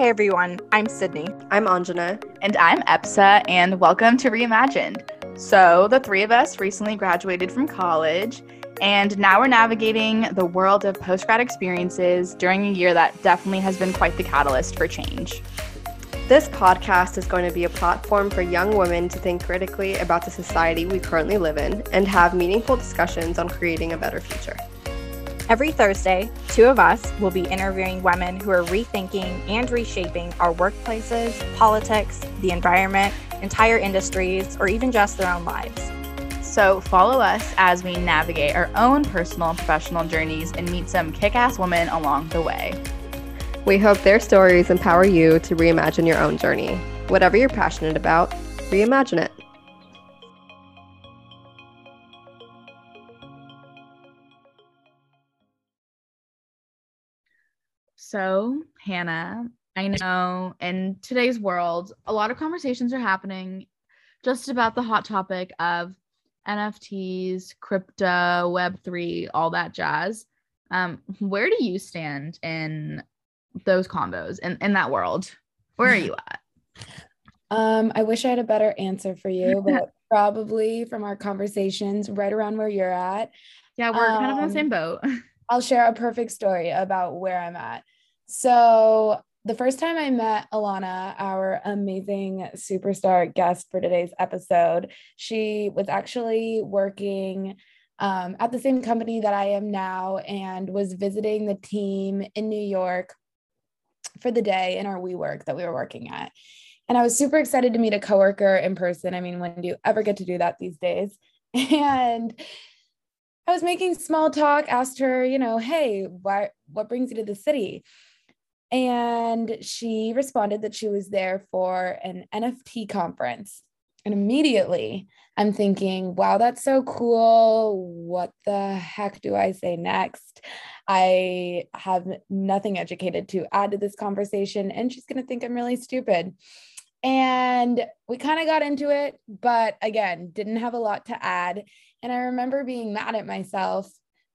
Hey everyone, I'm Sydney. I'm Anjana. And I'm Epsa, and welcome to Reimagined. So, the three of us recently graduated from college, and now we're navigating the world of post grad experiences during a year that definitely has been quite the catalyst for change. This podcast is going to be a platform for young women to think critically about the society we currently live in and have meaningful discussions on creating a better future. Every Thursday, two of us will be interviewing women who are rethinking and reshaping our workplaces, politics, the environment, entire industries, or even just their own lives. So follow us as we navigate our own personal and professional journeys and meet some kick ass women along the way. We hope their stories empower you to reimagine your own journey. Whatever you're passionate about, reimagine it. So, Hannah, I know in today's world, a lot of conversations are happening just about the hot topic of NFTs, crypto, Web3, all that jazz. Um, where do you stand in those combos in, in that world? Where are you at? Um, I wish I had a better answer for you, but probably from our conversations right around where you're at. Yeah, we're um, kind of on the same boat. I'll share a perfect story about where I'm at. So, the first time I met Elana, our amazing superstar guest for today's episode, she was actually working um, at the same company that I am now and was visiting the team in New York for the day in our WeWork that we were working at. And I was super excited to meet a coworker in person. I mean, when do you ever get to do that these days? And I was making small talk, asked her, you know, hey, why, what brings you to the city? And she responded that she was there for an NFT conference. And immediately I'm thinking, wow, that's so cool. What the heck do I say next? I have nothing educated to add to this conversation, and she's going to think I'm really stupid. And we kind of got into it, but again, didn't have a lot to add. And I remember being mad at myself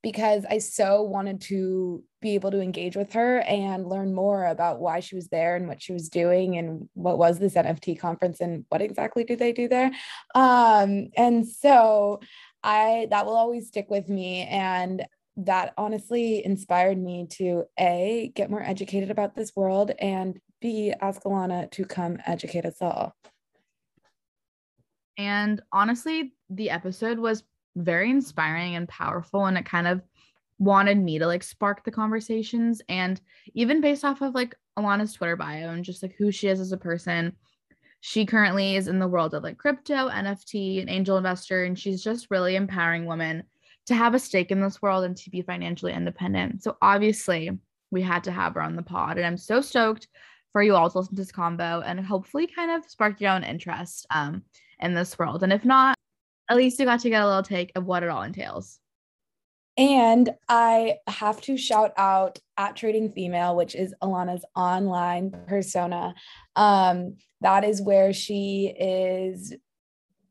because I so wanted to be able to engage with her and learn more about why she was there and what she was doing and what was this NFT conference and what exactly do they do there. Um, and so I that will always stick with me and that honestly inspired me to a get more educated about this world and b ask Elana to come educate us all. And honestly, the episode was very inspiring and powerful and it kind of wanted me to like spark the conversations. And even based off of like Elana's Twitter bio and just like who she is as a person she currently is in the world of like crypto NFT an angel investor and she's just really empowering women to have a stake in this world and to be financially independent. So obviously we had to have her on the pod and I'm so stoked for you all to listen to this combo and hopefully kind of spark your own interest um in this world. And if not at least you got to get a little take of what it all entails. And I have to shout out at Trading Female, which is Elana's online persona. Um, that is where she is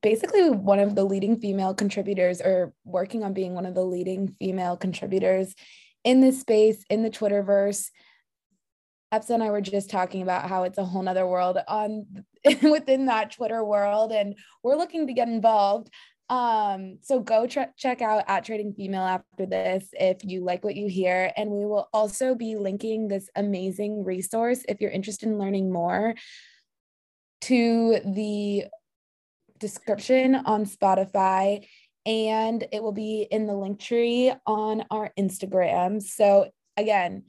basically one of the leading female contributors or working on being one of the leading female contributors in this space, in the Twitterverse. Epsa and I were just talking about how it's a whole nother world on within that Twitter world, and we're looking to get involved. Um, so go tra- check out at Trading Female after this if you like what you hear, and we will also be linking this amazing resource if you're interested in learning more to the description on Spotify and it will be in the link tree on our Instagram. So again,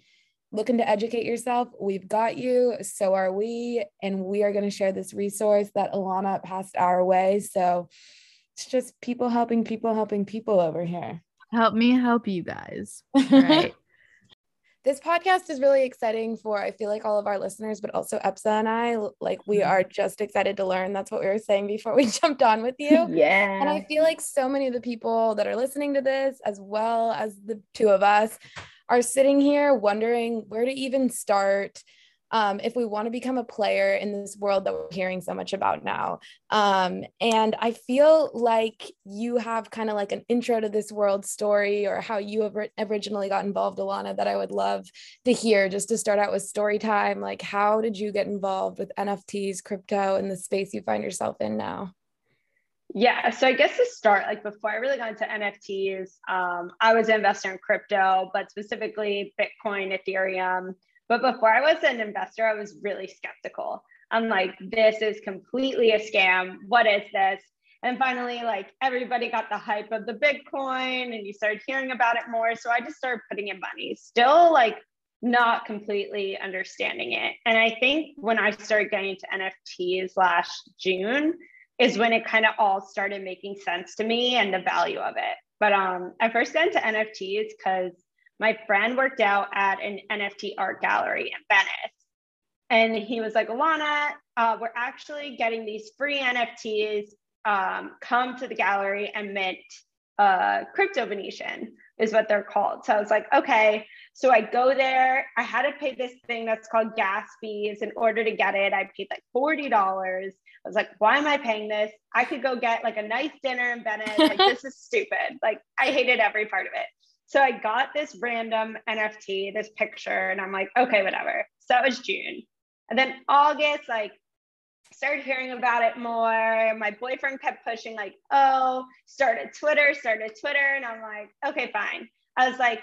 looking to educate yourself, we've got you. So are we. And we are going to share this resource that Elana passed our way. So it's just people helping people helping people over here. Help me help you guys. Right. this podcast is really exciting for I feel like all of our listeners, but also Epsa and I. Like we mm-hmm. are just excited to learn. That's what we were saying before we jumped on with you. yeah. And I feel like so many of the people that are listening to this, as well as the two of us, are sitting here wondering where to even start. um, if we want to become a player in this world that we're hearing so much about now. Um, and I feel like you have kind of like an intro to this world story or how you originally got involved, Elana, that I would love to hear just to start out with story time. Like, how did you get involved with NFTs, crypto, and the space you find yourself in now? Yeah, so I guess to start, like before I really got into NFTs, um, I was an investor in crypto, but specifically Bitcoin, Ethereum. But before I was an investor, I was really skeptical. I'm like, this is completely a scam. What is this? And finally, like everybody got the hype of the Bitcoin and you started hearing about it more. So I just started putting in money, still like not completely understanding it. And I think when I started getting into NFTs last June, is when it kind of all started making sense to me and the value of it. But um, I first got into NFTs because my friend worked out at an NFT art gallery in Venice. And he was like, Elana, uh, we're actually getting these free NFTs. Um, come to the gallery and mint uh, Crypto Venetian, is what they're called. So I was like, okay. So I go there. I had to pay this thing that's called gas fees in order to get it. I paid like $40. I was like, why am I paying this? I could go get like a nice dinner in Venice. Like, this is stupid. Like, I hated every part of it. So I got this random NFT, this picture, and I'm like, okay, whatever. So that was June. And then August, like, started hearing about it more. My boyfriend kept pushing, like, oh, started Twitter, started Twitter. And I'm like, okay, fine. I was like,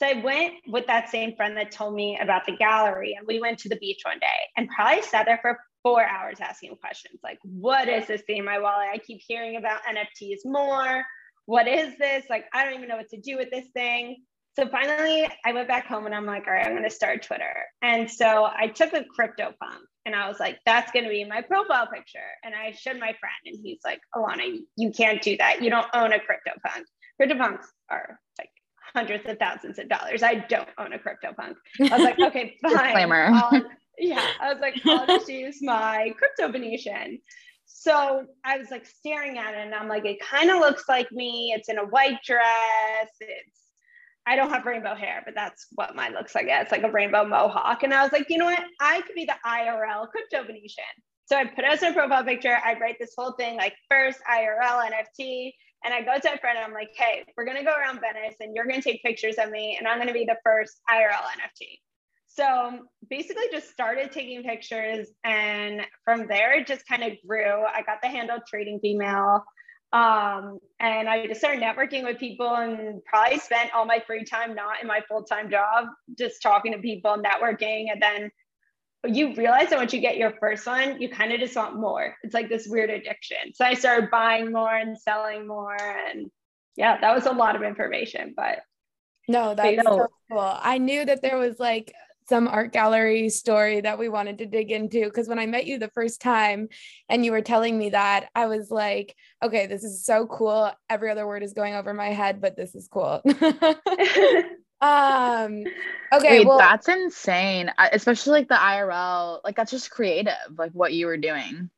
so I went with that same friend that told me about the gallery, and we went to the beach one day and probably sat there for four hours asking questions like, what is this thing in my wallet? I keep hearing about NFTs more. What is this? Like, I don't even know what to do with this thing. So finally, I went back home and I'm like, all right, I'm going to start Twitter. And so I took a crypto CryptoPunk and I was like, that's going to be my profile picture. And I showed my friend, and he's like, Elana, you can't do that. You don't own a CryptoPunk. CryptoPunks are like hundreds of thousands of dollars. I don't own a CryptoPunk. I was like, okay, fine. Disclaimer. Yeah, I was like, I'll just use my Crypto Venetian. So I was like staring at it and I'm like, it kind of looks like me. It's in a white dress. It's, I don't have rainbow hair, but that's what mine looks like. It's like a rainbow mohawk. And I was like, you know what? I could be the IRL Crypto Venetian. So I put it as a profile picture. I write this whole thing like first IRL NFT. And I go to a friend and I'm like, hey, we're going to go around Venice and you're going to take pictures of me and I'm going to be the first IRL NFT. So basically just started taking pictures and from there it just kind of grew. I got the handle trading female. Um, and I just started networking with people and probably spent all my free time not in my full-time job, just talking to people, networking, and then you realize that once you get your first one, you kind of just want more. It's like this weird addiction. So I started buying more and selling more. And yeah, that was a lot of information, but no, that's so cool. I knew that there was like some art gallery story that we wanted to dig into because when I met you the first time and you were telling me that, I was like, okay, this is so cool. Every other word is going over my head, but this is cool. Um, okay. Wait, well, that's insane. Especially like the IRL, like that's just creative, like what you were doing.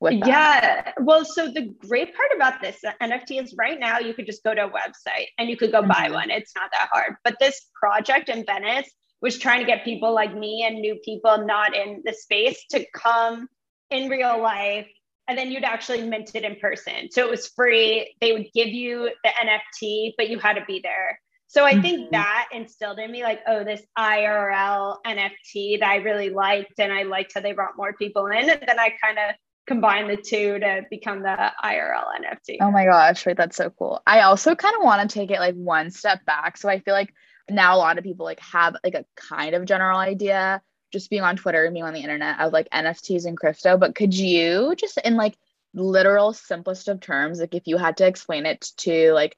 With that. yeah. Well, so the great part about this NFT is right now you could just go to a website and you could go mm-hmm. buy one. It's not that hard. But this project in Venice was trying to get people like me and new people not in the space to come in real life and then you'd actually mint it in person. So it was free. They would give you the NFT, but you had to be there. So I think mm-hmm. that instilled in me like, oh, this IRL NFT that I really liked, and I liked how they brought more people in, and then I kind of combined the two to become the IRL NFT. Oh my gosh, right? That's so cool. I also kind of want to take it like one step back. So I feel like now a lot of people like have like a kind of general idea just being on Twitter and being on the internet of like NFTs and crypto. But could you just in like literal simplest of terms, like if you had to explain it to like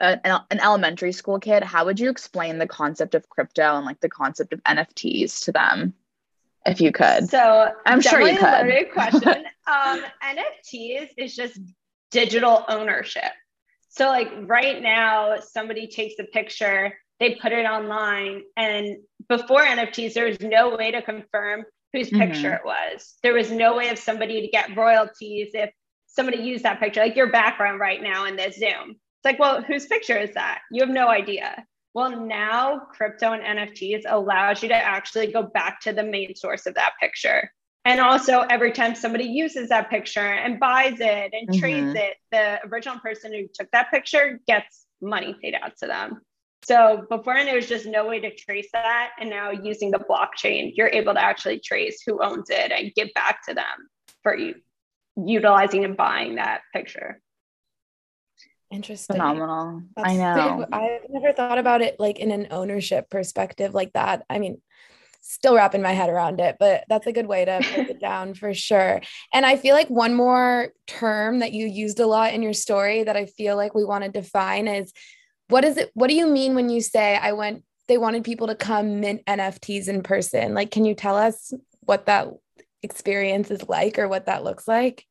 a, an elementary school kid, how would you explain the concept of crypto and like the concept of NFTs to them? If you could. So I'm sure you could. A question. um, NFTs is just digital ownership. So like right now, somebody takes a picture, they put it online, and before NFTs, there was no way to confirm whose mm-hmm. picture it was. There was no way of somebody to get royalties if somebody used that picture, like your background right now in this Zoom. It's like, well, whose picture is that? You have no idea. Well, now crypto and NFTs allows you to actually go back to the main source of that picture. And also, every time somebody uses that picture and buys it and mm-hmm. trades it, the original person who took that picture gets money paid out to them. So before there was just no way to trace that. And now using the blockchain, you're able to actually trace who owns it and give back to them for you utilizing and buying that picture. Interesting. Phenomenal. That's I know. I've never thought about it like in an ownership perspective like that. I mean, still wrapping my head around it, but that's a good way to break it down for sure. And I feel like one more term that you used a lot in your story that I feel like we want to define is what is it? What do you mean when you say I went, they wanted people to come mint NFTs in person? Like, can you tell us what that experience is like or what that looks like?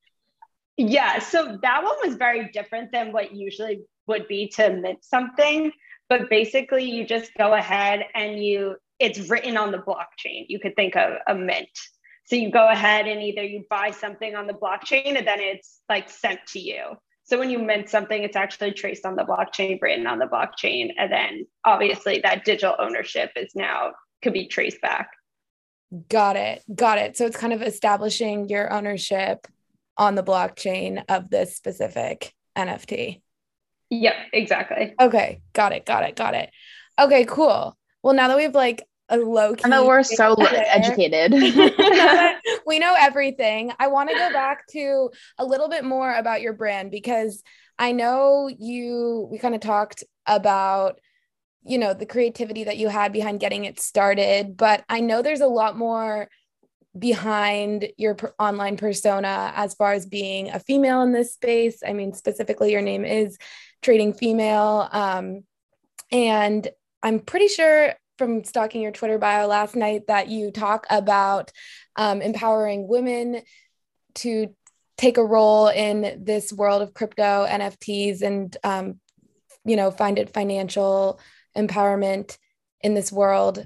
Yeah, so that one was very different than what usually would be to mint something. But basically, you just go ahead and you, it's written on the blockchain. You could think of a mint. So you go ahead and either you buy something on the blockchain and then it's like sent to you. So when you mint something, it's actually traced on the blockchain, written on the blockchain. And then obviously that digital ownership is now could be traced back. Got it. Got it. So it's kind of establishing your ownership on the blockchain of this specific NFT. Yep, exactly. Okay, got it, got it, got it. Okay, cool. Well, now that we've like a low key, we're so educated, we know everything. I want to go back to a little bit more about your brand because I know you. We kind of talked about you know the creativity that you had behind getting it started, but I know there's a lot more behind your per- online persona as far as being a female in this space. I mean, specifically, your name is Trading Female. Um, and I'm pretty sure from stalking your Twitter bio last night that you talk about um, empowering women to take a role in this world of crypto NFTs and um, you know find it financial empowerment in this world.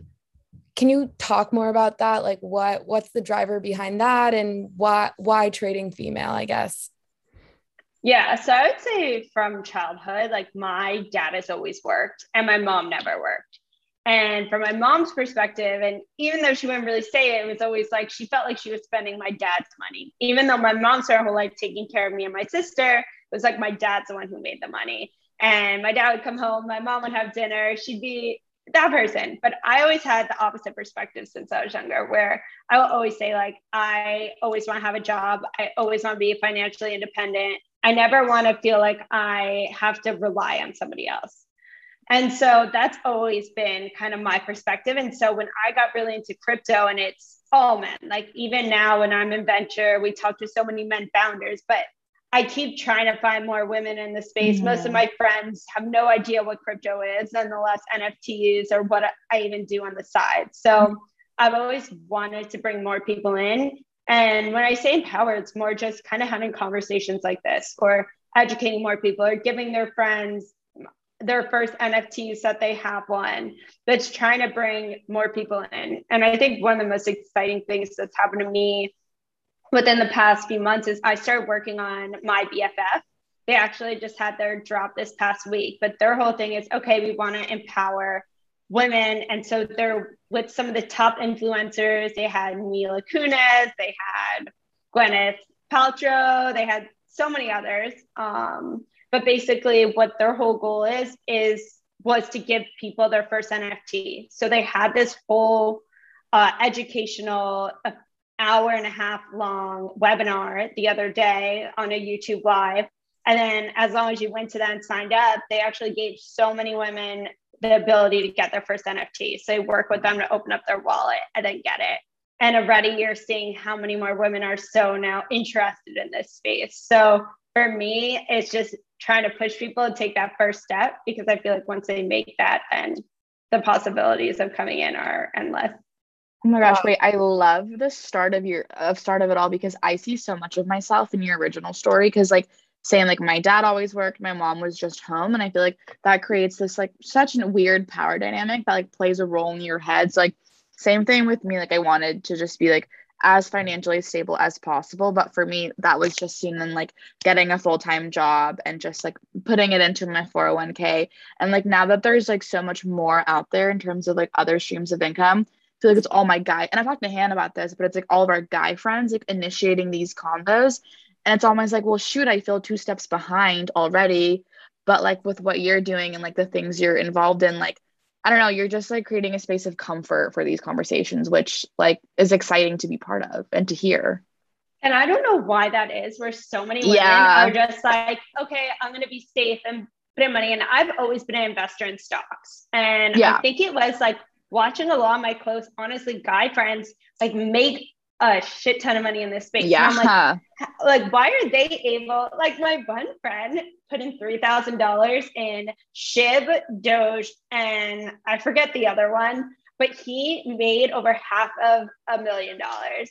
Can you talk more about that? Like what what's the driver behind that and why why trading female i guess? Yeah so i would say from childhood like my dad has always worked and my mom never worked and from my mom's perspective and even though she wouldn't really say it it was always like she felt like she was spending my dad's money even though my mom spent her whole life taking care of me and my sister it was like my dad's the one who made the money and my dad would come home my mom would have dinner she'd be that person. But I always had the opposite perspective since I was younger, where I will always say, like, I always want to have a job. I always want to be financially independent. I never want to feel like I have to rely on somebody else. And so that's always been kind of my perspective. And so when I got really into crypto and it's all men, like even now when I'm in venture, we talk to so many men founders, but I keep trying to find more women in the space. Mm-hmm. Most of my friends have no idea what crypto is, nonetheless, NFTs or what I even do on the side. So mm-hmm. I've always wanted to bring more people in. And when I say empower, it's more just kind of having conversations like this or educating more people or giving their friends their first NFTs that they have one that's trying to bring more people in. And I think one of the most exciting things that's happened to me within the past few months is I started working on my BFF. They actually just had their drop this past week, but their whole thing is okay, we want to empower women. And so they're with some of the top influencers. They had Mila Kunis, they had Gwyneth Paltrow, they had so many others. Um, but basically, what their whole goal is is was to give people their first NFT. So they had this whole uh, educational hour and a half long webinar the other day on a YouTube live. And then as long as you went to that and signed up, they actually gave so many women the ability to get their first NFT. So they work with them to open up their wallet and then get it. And already you're seeing how many more women are so now interested in this space. So for me, it's just trying to push people to take that first step because I feel like once they make that, then the possibilities of coming in are endless. Oh my gosh, wait, I love the start of your of start of it all because I see so much of myself in your original story because like saying like my dad always worked, my mom was just home and I feel like that creates this like such a weird power dynamic that like plays a role in your head. So like same thing with me like I wanted to just be like as financially stable as possible. But for me, that was just seen in like getting a full time job and just like putting it into my 401k. And like now that there's like so much more out there in terms of like other streams of income, I feel like it's all my guy. And I've talked to Han about this, but it's like all of our guy friends like initiating these combos. And it's almost like, well, shoot, I feel two steps behind already. But like with what you're doing and like the things you're involved in, like I don't know, you're just like creating a space of comfort for these conversations, which like is exciting to be part of and to hear. And I don't know why that is, where so many women yeah. are just like, okay, I'm going to be safe and put in money. And I've always been an investor in stocks. And yeah. I think it was like watching a lot of my close, honestly, guy friends like make a shit ton of money in this space. Yeah. Like, like, why are they able? Like, my one friend put in three thousand dollars in Shib, Doge, and I forget the other one, but he made over half of a million dollars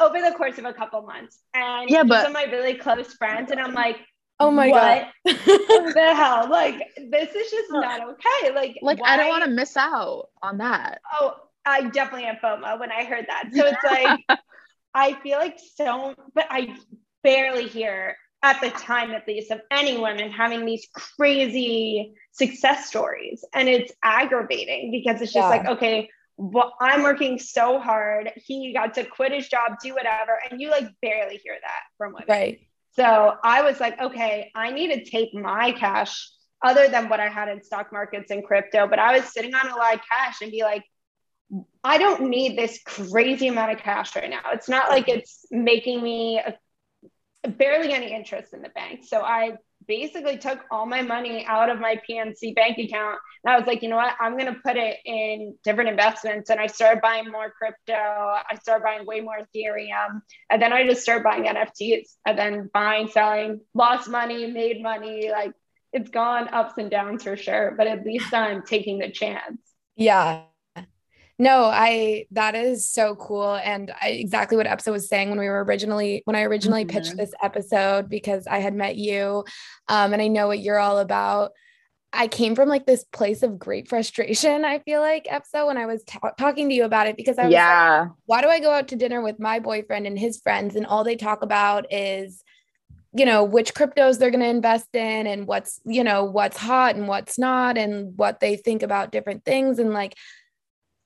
over the course of a couple months. And yeah, but some of my really close friends, and I'm like. Oh my what god. what the hell? Like this is just not okay. Like like why? I don't want to miss out on that. Oh, I definitely have FOMO when I heard that. So it's like, I feel like so, but I barely hear at the time, at least, of any women having these crazy success stories. And it's aggravating because it's just yeah. like, okay, well, I'm working so hard. He got to quit his job, do whatever. And you like barely hear that from women. Right. So I was like, okay, I need to take my cash other than what I had in stock markets and crypto. But I was sitting on a lot of cash and be like, I don't need this crazy amount of cash right now. It's not like it's making me a, barely any interest in the bank. So I basically took all my money out of my PNC bank account. And I was like, you know what? I'm going to put it in different investments. And I started buying more crypto. I started buying way more Ethereum. And then I just started buying NFTs and then buying, selling, lost money, made money. Like it's gone ups and downs for sure. But at least I'm taking the chance. Yeah. No, I that is so cool and I, exactly what Epsa was saying when we were originally when I originally mm-hmm. pitched this episode because I had met you um, and I know what you're all about. I came from like this place of great frustration. I feel like Epsa when I was t- talking to you about it because I was yeah. Like, why do I go out to dinner with my boyfriend and his friends and all they talk about is you know which cryptos they're going to invest in and what's you know what's hot and what's not and what they think about different things and like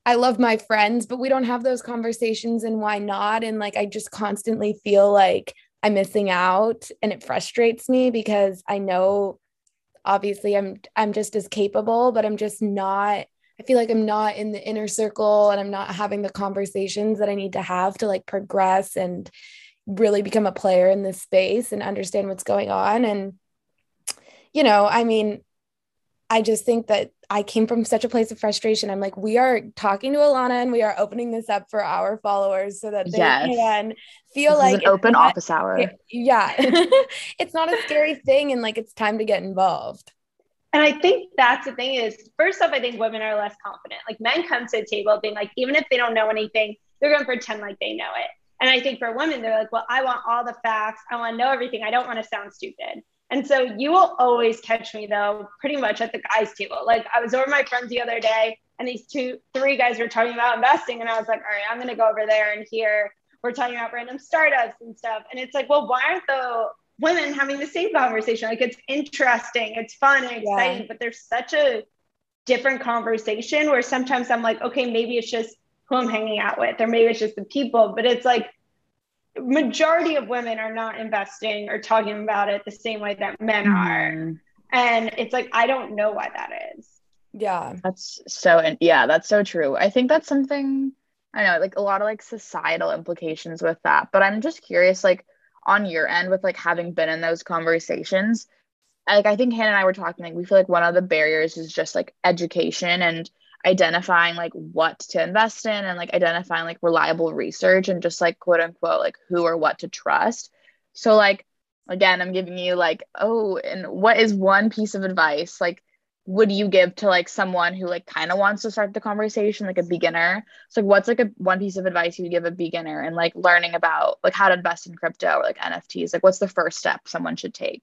I love my friends, but we don't have those conversations and why not? And like I just constantly feel like I'm missing out and it frustrates me because I know obviously I'm I'm just as capable, but I'm just not I feel like I'm not in the inner circle and I'm not having the conversations that I need to have to like progress and really become a player in this space and understand what's going on and you know, I mean, I just think that I came from such a place of frustration. I'm like, we are talking to Elana and we are opening this up for our followers so that they yes. can feel this like an open not, office hour. yeah. it's not a scary thing and like it's time to get involved. And I think that's the thing is, first off, I think women are less confident. Like men come to the table being like, even if they don't know anything, they're going to pretend like they know it. And I think for women, they're like, well, I want all the facts. I want to know everything. I don't want to sound stupid. And so you will always catch me though, pretty much at the guys' table. Like I was over my friends the other day, and these two, three guys were talking about investing, and I was like, all right, I'm gonna go over there and here we're talking about random startups and stuff. And it's like, well, why aren't the women having the same conversation? Like it's interesting, it's fun and exciting, yeah. but there's such a different conversation where sometimes I'm like, okay, maybe it's just who I'm hanging out with, or maybe it's just the people, but it's like majority of women are not investing or talking about it the same way that men are. Mm. And it's like, I don't know why that is. Yeah. That's so, and yeah, that's so true. I think that's something, I know, like a lot of like societal implications with that. But I'm just curious, like on your end, with like having been in those conversations, like I think Hannah and I were talking, like we feel like one of the barriers is just like education and identifying like what to invest in and like identifying like reliable research and just like quote unquote like who or what to trust. So like again, I'm giving you like, oh, and what is one piece of advice like would you give to like someone who like kind of wants to start the conversation like a beginner? So like what's like a one piece of advice you give a beginner and like learning about like how to invest in crypto or like nfts like what's the first step someone should take?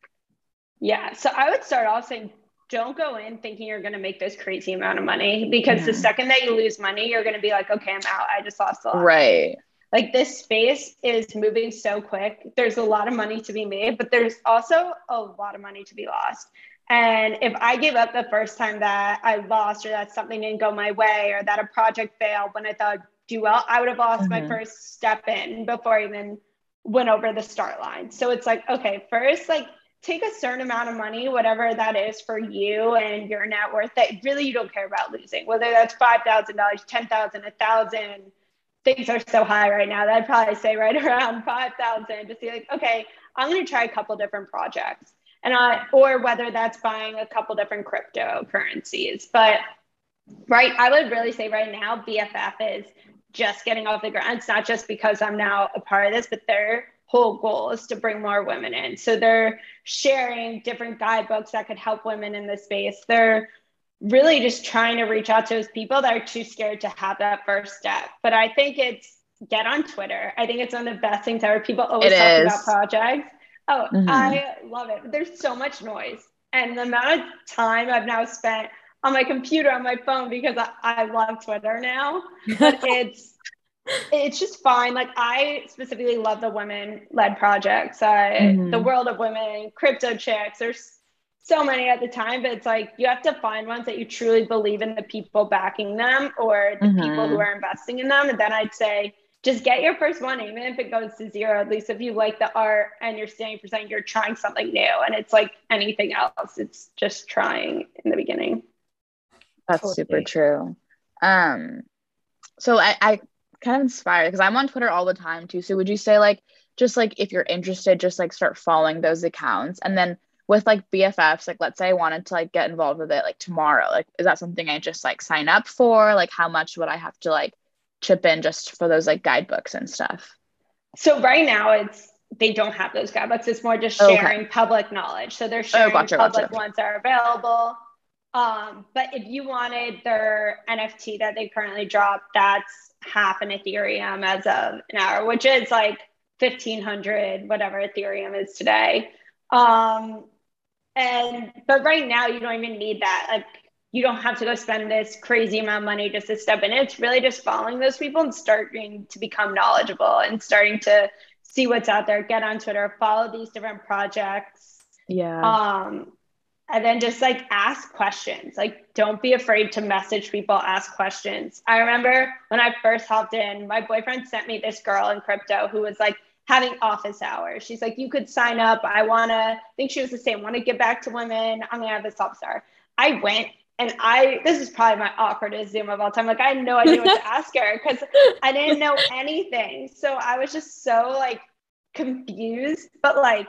Yeah so i would start off saying don't go in thinking you're going to make this crazy amount of money because yeah. the second that you lose money, you're going to be like, okay, I'm out. I just lost a lot. Right. like this space is moving so quick. There's a lot of money to be made, but there's also a lot of money to be lost. And if I gave up the first time that I lost, or that something didn't go my way, or that a project failed when I thought I'd do well, I would have lost mm-hmm. my first step in before I even went over the start line. So it's like, okay, first, like take a certain amount of money, whatever that is for you and your net worth that really you don't care about losing, whether that's $5,000, $10,000, a thousand. Things are so high right now that I'd probably say right around 5,000 to see like, okay, I'm going to try a couple different projects and I, or whether that's buying a couple different cryptocurrencies. But right, I would really say right now, BFF is just getting off the ground. It's not just because I'm now a part of this, but their whole goal is to bring more women in. So they're sharing different guidebooks that could help women in the space. They're really just trying to reach out to those people that are too scared to have that first step. But I think it's get on Twitter. I think it's one of the best things ever. People always it talk is. about projects Oh, mm-hmm. I love it. There's so much noise. And the amount of time I've now spent on my computer, on my phone, because I, I love Twitter now. But it's it's just fine. Like I specifically love the women led projects. I, mm-hmm. The world of women, crypto chicks. There's so many at the time, but it's like you have to find ones that you truly believe in the people backing them or the mm-hmm. people who are investing in them. And then I'd say just get your first one, even if it goes to zero. At least if you like the art and you're standing for something, you're trying something new. And it's like anything else, it's just trying in the beginning. That's totally. super true. Um, so I, I kind of inspired because I'm on Twitter all the time too. So would you say like just like if you're interested, just like start following those accounts and then with like BFFs, like let's say I wanted to like get involved with it like tomorrow, like is that something I just like sign up for? Like how much would I have to like chip in just for those like guidebooks and stuff? So right now it's they don't have those guidebooks. It's more just oh, sharing okay. public knowledge. So they're oh, sharing oh, gotcha, public gotcha. ones are available. Um, but if you wanted their NFT that they currently dropped, that's half an Ethereum as of an hour, which is like 1500, whatever Ethereum is today. Um, and but right now you don't even need that. Like you don't have to go spend this crazy amount of money just to step in. It's really just following those people and starting to become knowledgeable and starting to see what's out there, get on Twitter, follow these different projects. Yeah. Um, and then just like ask questions. Like, don't be afraid to message people, ask questions. I remember when I first hopped in, my boyfriend sent me this girl in crypto who was like having office hours. She's like, you could sign up. I want to, I think she was the same, to give back to women. I'm to have this office hour. I went and I this is probably my awkwardest Zoom of all time. Like I had no idea what to ask her because I didn't know anything. So I was just so like confused. But like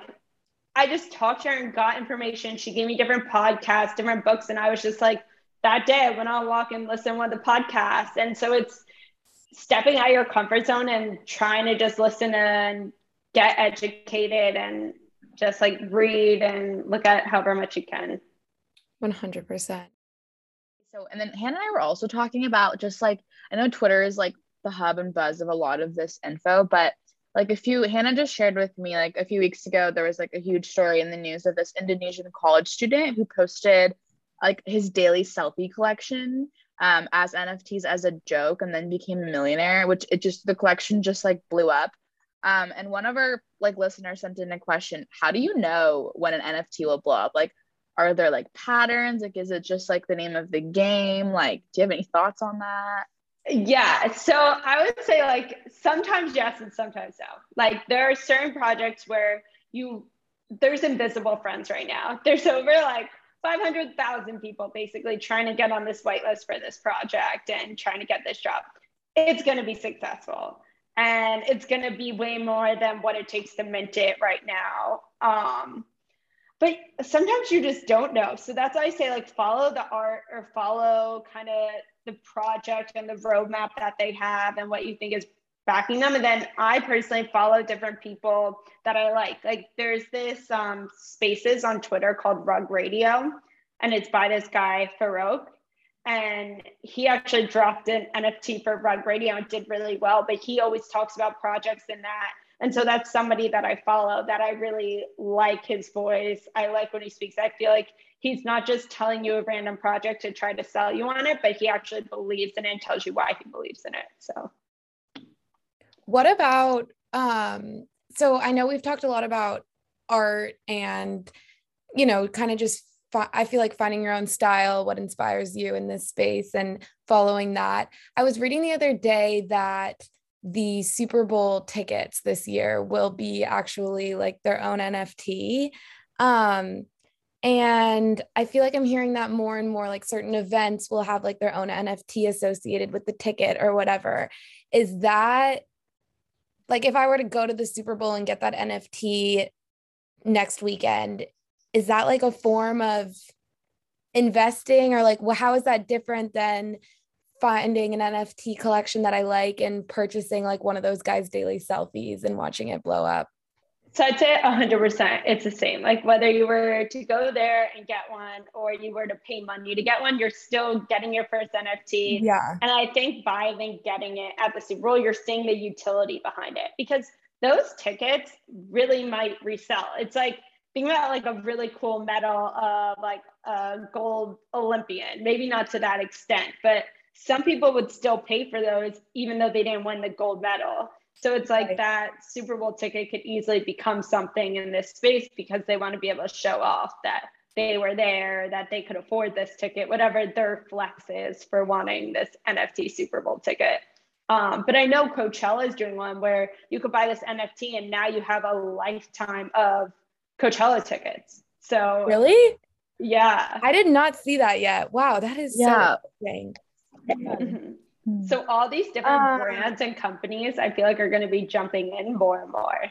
I just talked to her and got information. She gave me different podcasts, different books, and I was just like that day I went on a walk and listened to one of the podcasts. And so it's stepping out your comfort zone and trying to just listen and get educated and just like read and look at however much you can. 100%. So, and then Hannah and I were also talking about just like, I know Twitter is like the hub and buzz of a lot of this info, but like a few, Hannah just shared with me like a few weeks ago, there was like a huge story in the news of this Indonesian college student who posted like his daily selfie collection um, as NFTs as a joke and then became a millionaire, which it just, the collection just like blew up. Um, and one of our like listeners sent in a question How do you know when an NFT will blow up? Like, are there like patterns like is it just like the name of the game like do you have any thoughts on that yeah so i would say like sometimes yes and sometimes no. Like there are certain projects where you there's invisible friends right now. There's over like 500,000 people basically trying to get on this whitelist for this project and trying to get this job. It's going to be successful and it's going to be way more than what it takes to mint it right now. Um, but sometimes you just don't know. So that's why I say like follow the art or follow kind of the project and the roadmap that they have and what you think is backing them. And then I personally follow different people that I like. Like there's this um, spaces on Twitter called Rug Radio, and it's by this guy Farokh. And he actually dropped an NFT for Rug Radio and did really well. But he always talks about projects in that and so that's somebody that I follow that I really like his voice. I like when he speaks. I feel like he's not just telling you a random project to try to sell you on it, but he actually believes in it and tells you why he believes in it. So what about um so I know we've talked a lot about art and you know kind of just I feel like finding your own style what inspires you in this space and following that. I was reading the other day that the Super Bowl tickets this year will be actually like their own NFT. Um, and I feel like I'm hearing that more and more like certain events will have like their own NFT associated with the ticket or whatever. Is that like if I were to go to the Super Bowl and get that NFT next weekend, is that like a form of investing or like well, how is that different than finding an NFT collection that I like and purchasing like one of those guys' daily selfies and watching it blow up? So I'd say 100% it's the same. Like whether you were to go there and get one or you were to pay money to get one, you're still getting your first NFT. Yeah. And I think by even getting it at the Super Bowl, you're seeing the utility behind it because those tickets really might resell. It's like think about like a really cool medal of like a gold Olympian, maybe not to that extent, but some people would still pay for those even though they didn't win the gold medal. So it's like right. that Super Bowl ticket could easily become something in this space because they want to be able to show off that they were there, that they could afford this ticket, whatever their flex is for wanting this NFT Super Bowl ticket. Um, but I know Coachella is doing one where you could buy this NFT and now you have a lifetime of Coachella tickets. So really, yeah, I did not see that yet. Wow, that is yeah. so interesting. Mm-hmm. Hmm. So all these different uh, brands and companies, I feel like are going to be jumping in more and more.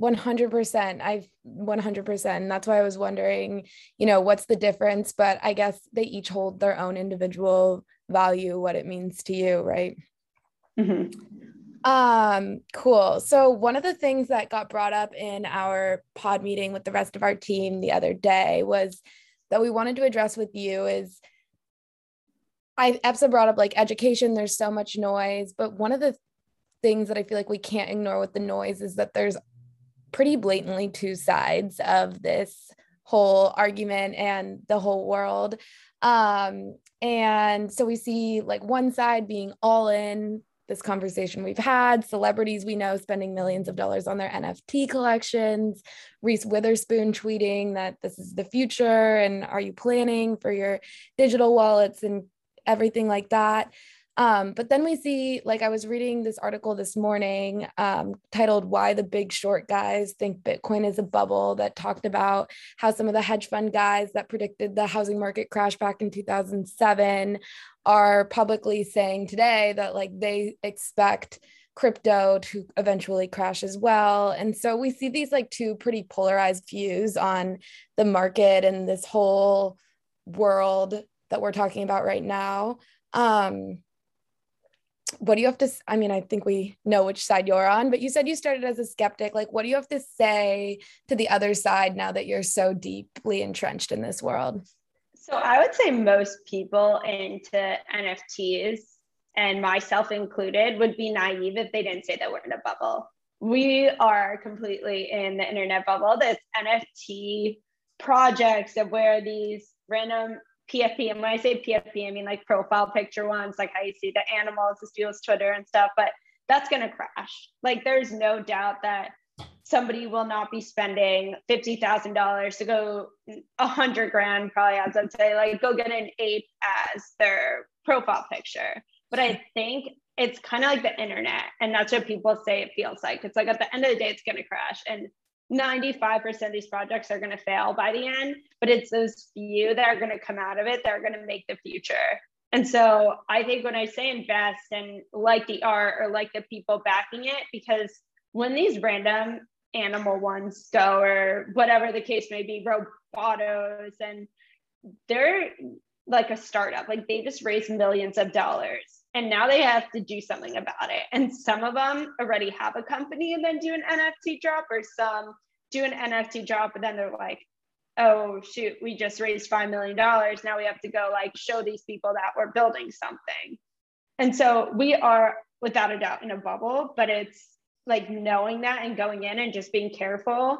100%. I've 100%. And that's why I was wondering, you know, what's the difference? But I guess they each hold their own individual value, what it means to you, right? Mm-hmm. Um, cool. So one of the things that got brought up in our pod meeting with the rest of our team the other day was that we wanted to address with you is I EPSA brought up like education, there's so much noise, but one of the things that I feel like we can't ignore with the noise is that there's pretty blatantly two sides of this whole argument and the whole world. Um, and so we see like one side being all in this conversation we've had, celebrities we know spending millions of dollars on their NFT collections, Reese Witherspoon tweeting that this is the future and are you planning for your digital wallets and everything like that. Um, but then we see, like, I was reading this article this morning um, titled Why the Big Short Guys Think Bitcoin is a Bubble, that talked about how some of the hedge fund guys that predicted the housing market crash back in 2007 are publicly saying today that, like, they expect crypto to eventually crash as well. And so we see these, like, two pretty polarized views on the market and this whole world that we're talking about right now. Um, what do you have to i mean i think we know which side you're on but you said you started as a skeptic. Like what do you have to say to the other side now that you're so deeply entrenched in this world? So i would say most people into nfts and myself included would be naive if they didn't say that we're in a bubble. We are completely in the internet bubble. This nft projects of where these random PFP. And when I say PFP, I mean like profile picture ones, like how you see the animals, the steals Twitter and stuff, but that's going to crash. Like there's no doubt that somebody will not be spending $50,000 to go a hundred grand, probably as I'd say, like go get an ape as their profile picture. But I think it's kind of like the internet. And that's what people say it feels like. It's like at the end of the day, it's going to crash. And 95% of these projects are going to fail by the end, but it's those few that are going to come out of it that are going to make the future. And so I think when I say invest and like the art or like the people backing it, because when these random animal ones go or whatever the case may be, robotos, and they're like a startup, like they just raise millions of dollars and now they have to do something about it. And some of them already have a company and then do an NFT drop, or some do an NFT drop, but then they're like, oh shoot, we just raised $5 million. Now we have to go like show these people that we're building something. And so we are without a doubt in a bubble, but it's like knowing that and going in and just being careful.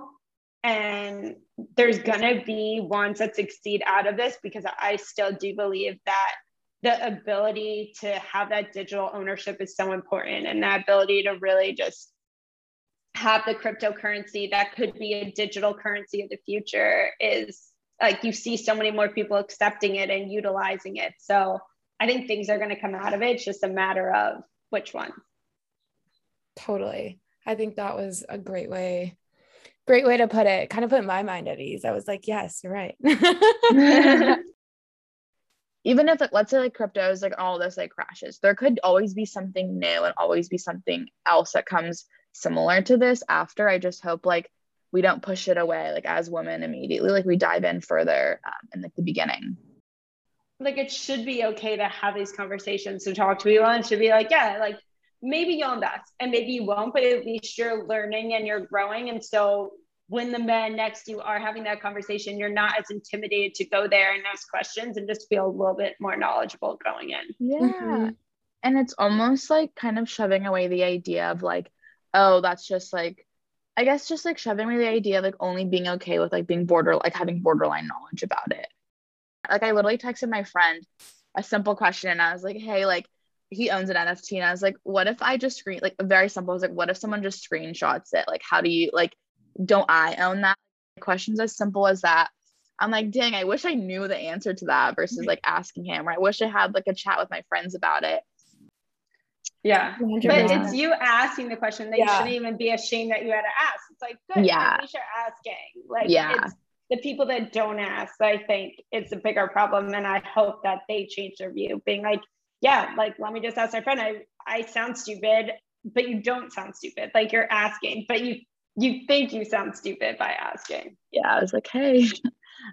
And there's gonna be ones that succeed out of this because I still do believe that the ability to have that digital ownership is so important and that ability to really just have the cryptocurrency that could be a digital currency of the future is like you see so many more people accepting it and utilizing it. So I think things are going to come out of it. It's just a matter of which one. Totally. I think that was a great way, great way to put it. Kind of put my mind at ease. I was like, yes, you're right. Even if like let's say like cryptos like all this like crashes, there could always be something new and always be something else that comes similar to this after. I just hope like we don't push it away like as women immediately. Like we dive in further um, in like the beginning like it should be okay to have these conversations to talk to people and should be like yeah like maybe you'll invest and maybe you won't but at least you're learning and you're growing and so when the men next to you are having that conversation you're not as intimidated to go there and ask questions and just feel a little bit more knowledgeable going in yeah mm-hmm. and it's almost like kind of shoving away the idea of like oh that's just like i guess just like shoving away the idea of like only being okay with like being border like having borderline knowledge about it like I literally texted my friend a simple question and I was like, hey, like he owns an NFT. And I was like, what if I just screen like very simple? I was like, what if someone just screenshots it? Like, how do you like, don't I own that? Questions as simple as that. I'm like, dang, I wish I knew the answer to that versus like asking him, or I wish I had like a chat with my friends about it. Yeah. 100%. But it's you asking the question. They yeah. shouldn't even be ashamed that you had to ask. It's like, good. Yeah. At least you're asking. Like, yeah the people that don't ask, I think it's a bigger problem. And I hope that they change their view, being like, yeah, like let me just ask my friend. I I sound stupid, but you don't sound stupid. Like you're asking, but you you think you sound stupid by asking. Yeah, I was like, hey.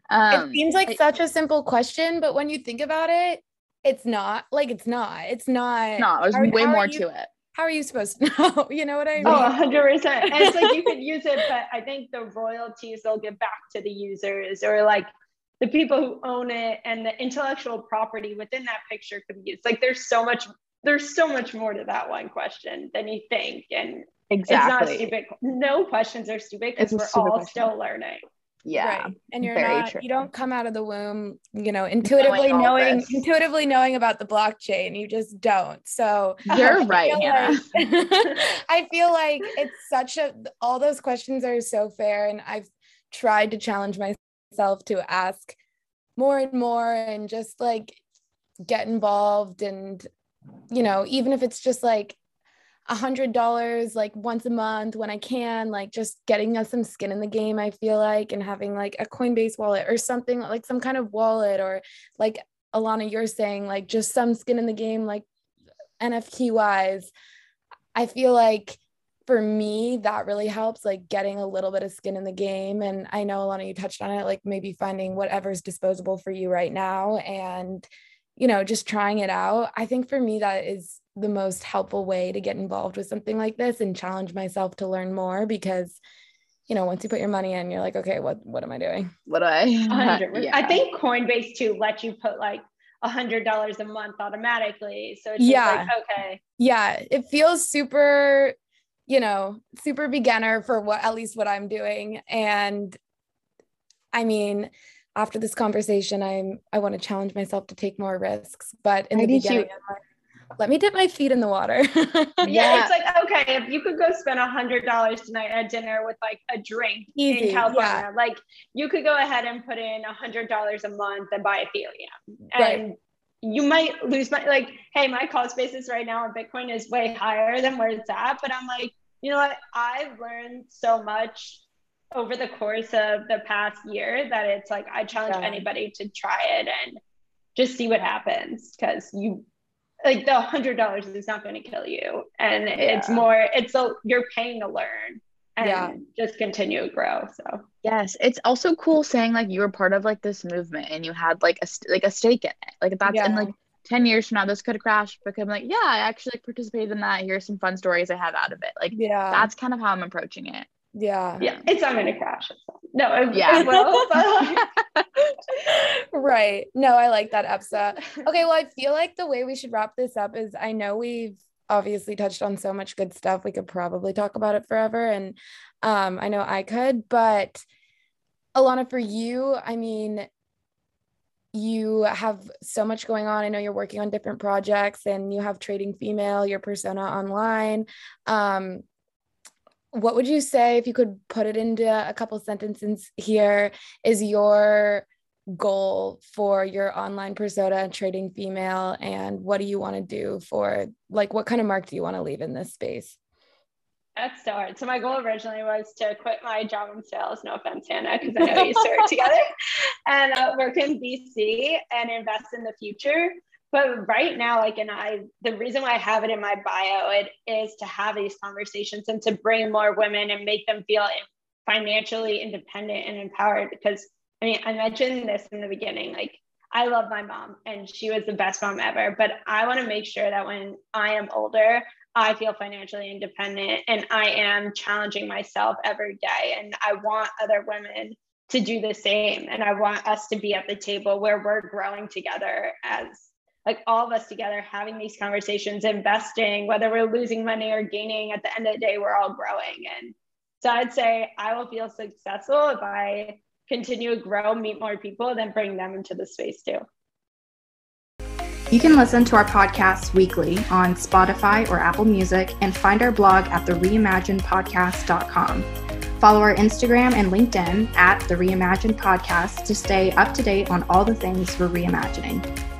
Um, it seems like I, such a simple question, but when you think about it, it's not like it's not. It's not. No, there's how, way how more you, to it how are you supposed to know? You know what I oh, mean? Oh, 100%. And it's like you could use it, but I think the royalties they'll give back to the users or like the people who own it and the intellectual property within that picture could be used. Like there's so much, there's so much more to that one question than you think. And exactly. it's not stupid. No questions are stupid because we're all question. still learning yeah right. and you're not true. you don't come out of the womb you know intuitively knowing, knowing intuitively knowing about the blockchain you just don't so you're right like, i feel like it's such a all those questions are so fair and i've tried to challenge myself to ask more and more and just like get involved and you know even if it's just like a hundred dollars like once a month when I can, like just getting us some skin in the game, I feel like, and having like a Coinbase wallet or something like some kind of wallet or like Elana, you're saying like just some skin in the game, like NFT wise. I feel like for me, that really helps, like getting a little bit of skin in the game. And I know Elana, you touched on it, like maybe finding whatever's disposable for you right now and, you know, just trying it out. I think for me, that is the most helpful way to get involved with something like this and challenge myself to learn more because you know once you put your money in you're like okay what what am i doing? What do i yeah. i think coinbase too let you put like a hundred dollars a month automatically so it's yeah like, okay. Yeah it feels super you know super beginner for what at least what i'm doing and i mean after this conversation i'm i want to challenge myself to take more risks but in I the beginning like, let me dip my feet in the water. yeah. yeah. it's like okay, if you could go spend a hundred dollars tonight at dinner with like a drink Easy, in California, yeah. like you could go ahead and put in a hundred dollars a month and buy Ethereum, and right. you might lose my like. Hey, my cost basis right now on Bitcoin is way higher than where it's at, but I'm like, you know what? I've learned so much over the course of the past year that it's like I challenge yeah. anybody to try it and just see what happens because you like the hundred dollars is not going to kill you. And yeah. it's more it's a you're paying to learn and yeah. just continue to grow so. Yes. It's also cool saying like you were part of like this movement and you had like a like a stake in it. Like that's yeah. in like 10 years from now this could crash but i'm like yeah i actually like, participated in that. Here's some fun stories i have out of it. Like yeah. that's kind of how i'm approaching it yeah. Yeah it's not going to crash no it, yeah. It will, but right. No i like that epsa. Okay well i feel like the way we should wrap this up is i know we've obviously touched on so much good stuff we could probably talk about it forever and um, i know i could but Elana for you i mean you have so much going on. I know you're working on different projects and you have Trading Female, your persona online. Um, what would you say if you could put it into a couple sentences here is your goal for your online persona trading female and what do you want to do for like what kind of mark do you want to leave in this space that's so hard. So my goal originally was to quit my job in sales. No offense, Hannah, because I know to together, and uh, work in VC and invest in the future. But right now, like, and I, the reason why I have it in my bio, it is to have these conversations and to bring more women and make them feel financially independent and empowered. Because I mean, I mentioned this in the beginning, like. I love my mom and she was the best mom ever. But I want to make sure that when I am older, I feel financially independent and I am challenging myself every day. And I want other women to do the same. And I want us to be at the table where we're growing together as like all of us together having these conversations, investing, whether we're losing money or gaining, at the end of the day, we're all growing. And so I'd say I will feel successful if I continue to grow, meet more people, and then bring them into the space too. You can listen to our podcasts weekly on Spotify or Apple Music and find our blog at thereimaginedpodcast.com. Follow our Instagram and LinkedIn at the Reimagined Podcast to stay up to date on all the things we're reimagining.